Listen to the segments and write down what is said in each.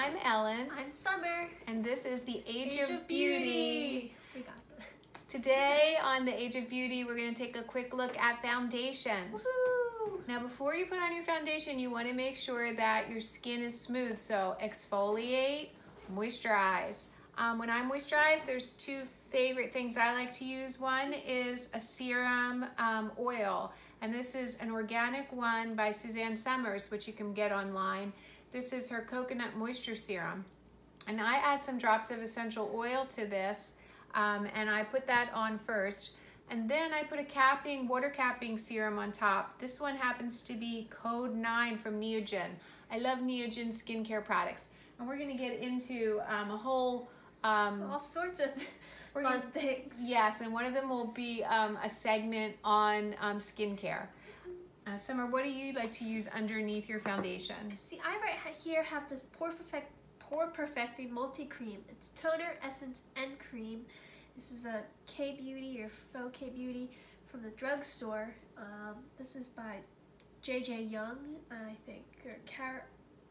I'm Ellen, I'm Summer. and this is the Age, of, Beauty. We got this. Today on the Age of Beauty, we're going to take a quick look at foundations. Now, before you put on your foundation, you want to make sure that your skin is smooth. So, exfoliate, moisturize. Um, when I moisturize, there's two favorite things I like to use. One is a serum um, oil, and this is an organic one by Suzanne Somers, which you can get online. This is her coconut moisture serum. And I add some drops of essential oil to this, um, and I put that on first. And then I put a capping, water capping serum on top. This one happens to be Code 9 from Neogen. I love Neogen skincare products. And we're gonna get into um, a whole, um, All sorts of fun gonna- things. yes, and one of them will be um, a segment on um, skincare. Uh, Summer, what do you like to use underneath your foundation? See, I right here have this pore perfect pore perfecting multi cream. It's toner, essence, and cream. This is a K Beauty or Faux K Beauty from the drugstore. Um, this is by JJ Young, I think, or Car,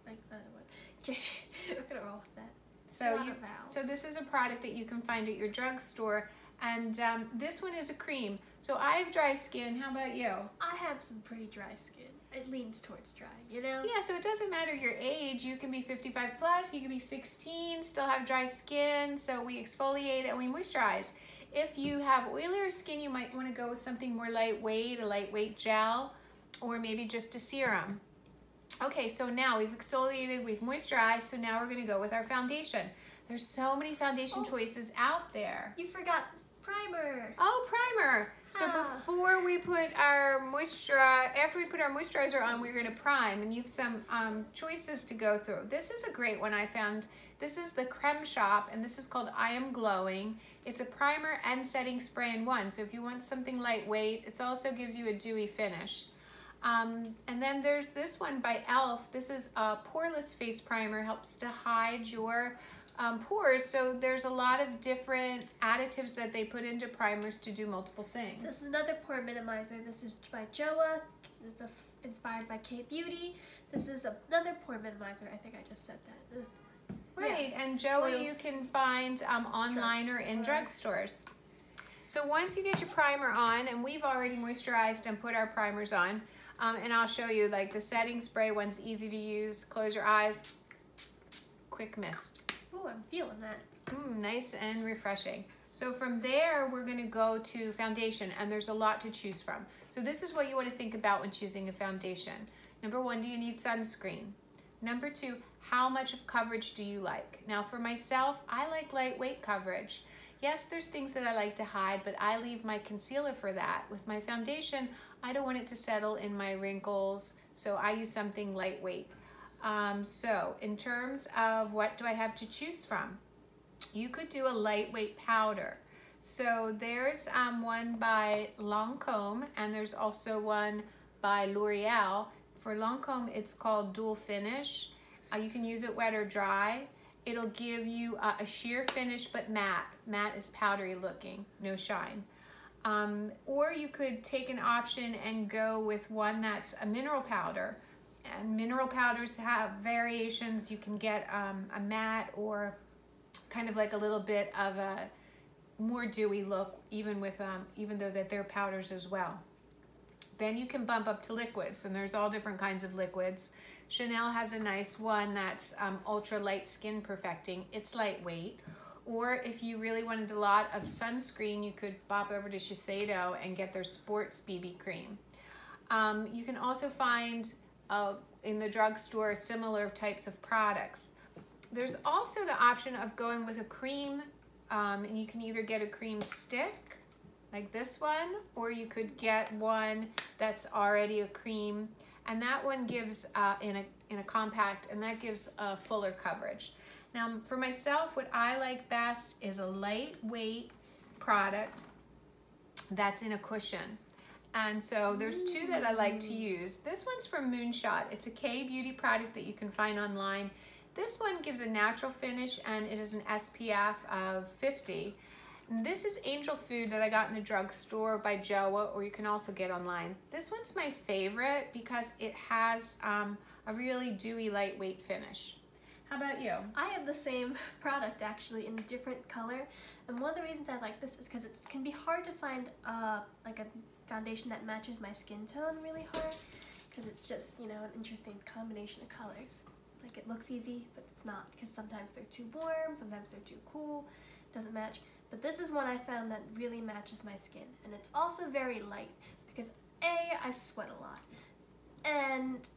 like uh, what? JJ. We're gonna roll with that. So you, so this is a product that you can find at your drugstore, and um, this one is a cream. So I have dry skin. How about you? I have some pretty dry skin. It leans towards dry, you know. Yeah, so it doesn't matter your age. You can be 55 plus, you can be 16, still have dry skin. So we exfoliate and we moisturize. If you have oilier skin, you might want to go with something more lightweight, a lightweight gel, or maybe just a serum. Okay, so now we've exfoliated, we've moisturized, so now we're going to go with our foundation. There's so many foundation Oh. choices out there. You forgot primer. Oh, primer. So before we put our moisture, after we put our moisturizer on, we're gonna prime, and you've some um, choices to go through. This is a great one I found. This is the Creme Shop, and this is called I Am Glowing. It's a primer and setting spray in one. So if you want something lightweight, it also gives you a dewy finish. Um, and then there's this one by e.l.f. This is a poreless face primer, helps to hide your um, pores. So there's a lot of different additives that they put into primers to do multiple things. This is another pore minimizer. This is by Joah. It's a f inspired by K Beauty. This is another pore minimizer. I think I just said that. This, Right, and Joah Oil. you can find um, online or in drugstores. So once you get your primer on, and we've already moisturized and put our primers on, um, and I'll show you like the setting spray one's easy to use. Close your eyes, quick mist. I'm feeling that. Mm, nice and refreshing. So from there, we're gonna go to foundation, and there's a lot to choose from. So this is what you wanna think about when choosing a foundation. Number one, do you need sunscreen? Number two, how much of coverage do you like? Now for myself, I like lightweight coverage. Yes, there's things that I like to hide, but I leave my concealer for that. With my foundation, I don't want it to settle in my wrinkles, so I use something lightweight. Um, so in terms of what do I have to choose from? you could do a lightweight powder. So there's um, one by Lancome and there's also one by L'Oreal. For Lancome, it's called Dual Finish. Uh, you can use it wet or dry. It'll give you uh, a sheer finish but matte. Matte is powdery looking, no shine. Um, or you could take an option and go with one that's a mineral powder. And mineral powders have variations. You can get um, a matte or kind of like a little bit of a more dewy look even with um, even though that they're powders as well. Then you can bump up to liquids and there's all different kinds of liquids. Chanel has a nice one that's um, ultra light skin perfecting. It's lightweight. Or if you really wanted a lot of sunscreen you could bop over to Shiseido and get their sports BB cream. Um, you can also find uh, in the drugstore similar types of products there's also the option of going with a cream, um, and you can either get a cream stick, like this one, or you could get one that's already a cream, and that one gives uh, in a in a compact, and that gives a fuller coverage. Now, for myself, what I like best is a lightweight product that's in a cushion. And so there's two that I like to use. This one's from Moonshot. It's a K beauty product that you can find online. This one gives a natural finish and it is an SPF of 50. And This is Angel Food that I got in the drugstore by Joah, or you can also get online. This one's my favorite because it has um, a really dewy, lightweight finish. How about you? I have the same product actually in a different color, and one of the reasons I like this is because it can be hard to find uh, like a foundation that matches my skin tone really hard, because it's just you know an interesting combination of colors. Like it looks easy, but it's not because sometimes they're too warm, sometimes they're too cool, doesn't match. But this is one I found that really matches my skin, and it's also very light because a I sweat a lot, and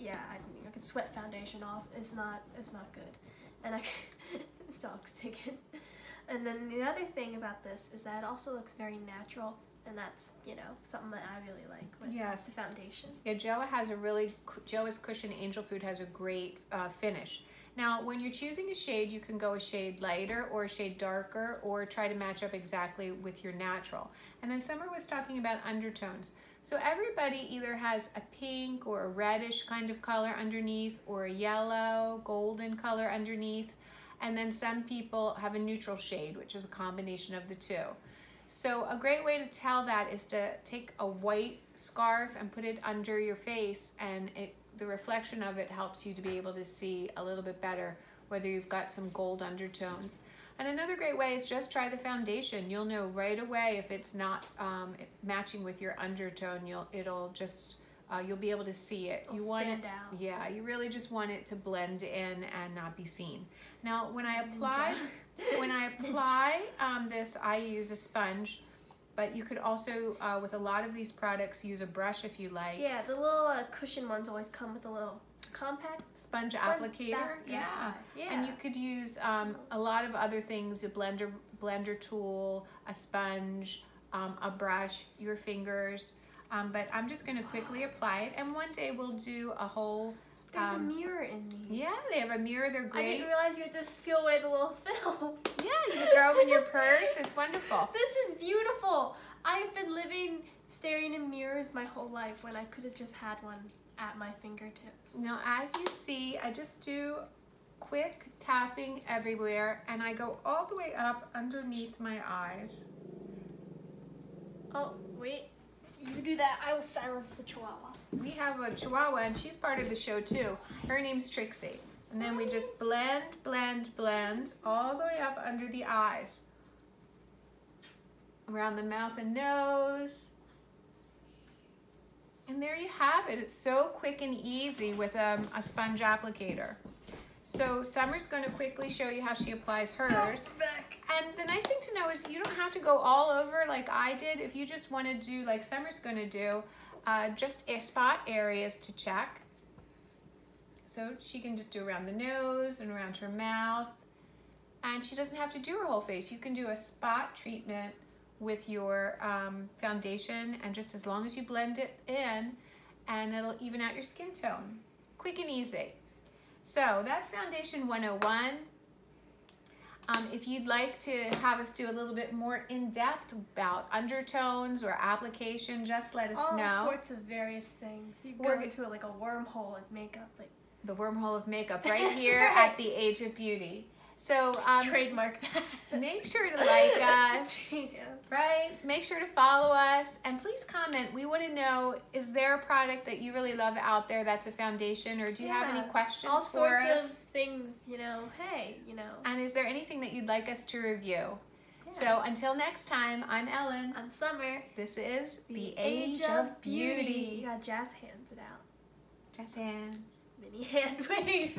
yeah, I mean, I could sweat foundation off. It's not, it's not good. And I, dog's taken. And then the other thing about this is that it also looks very natural, and that's you know something that I really like when it comes to foundation. Yeah, Joah has a really Joah's Cushion Angel Food has a great uh, finish. Now, when you're choosing a shade, you can go a shade lighter or a shade darker or try to match up exactly with your natural. And then Summer was talking about undertones. So everybody either has a pink or a reddish kind of color underneath or a yellow, golden color underneath. And then some people have a neutral shade, which is a combination of the two. So a great way to tell that is to take a white scarf and put it under your face and it the reflection of it helps you to be able to see a little bit better whether you've got some gold undertones. And another great way is just try the foundation. You'll know right away if it's not um, matching with your undertone. You'll it'll just uh, you'll be able to see it. It'll you want stand it, out. yeah. You really just want it to blend in and not be seen. Now, when I apply, when I apply um, this, I use a sponge but you could also, uh, with a lot of these products, use a brush if you like. Yeah, the little uh, cushion ones always come with a little compact Sponge sponge- applicator, yeah. Yeah. And you could use um, a lot of other things, a blender, blender tool, a sponge, um, a brush, your fingers. Um, but I'm just gonna quickly apply it and one day we'll do a whole, There's um, a mirror in these. yeah, they have a mirror, they're great. I didn't realize you had to peel away the little film. Yeah, you can throw them in your purse, it's wonderful. This is beautiful. I've been living staring in mirrors my whole life when I could have just had one at my fingertips. Now, as you see, I just do quick tapping everywhere and I go all the way up underneath my eyes. Oh, wait. You do that, I will silence the chihuahua. We have a chihuahua and she's part of the show too. Her name's Trixie. And then we just blend, blend, blend all the way up under the eyes. Around the mouth and nose. And there you have it. It's so quick and easy with um, a sponge applicator. So Summer's going to quickly show you how she applies hers. And the nice thing to know is you don't have to go all over like I did. If you just want to do like Summer's going to do, uh, just a spot areas to check. So she can just do around the nose and around her mouth. And she doesn't have to do her whole face. You can do a spot treatment with your um, foundation and just as long as you blend it in and it'll even out your skin tone. Quick and easy. So that's Foundation 101. Um, if you'd like to have us do a little bit more in-depth about undertones or application, just let us All know. All sorts of various things. You We're go g- into like a wormhole of makeup, like The wormhole of makeup right here right. at the Age of Beauty. So um, trademark that. make sure to like us, yeah. right? Make sure to follow us and please comment. We want to know, is there a product that you really love out there that's a foundation or do you have any questions All sorts us? of things, you know. Hey, you know. And is there anything that you'd like us to review? Yeah. So until next time, I'm Ellen. I'm Summer. This is The, Age, of Beauty. You got jazz hands it out. Jazz hands. Mini hand wave.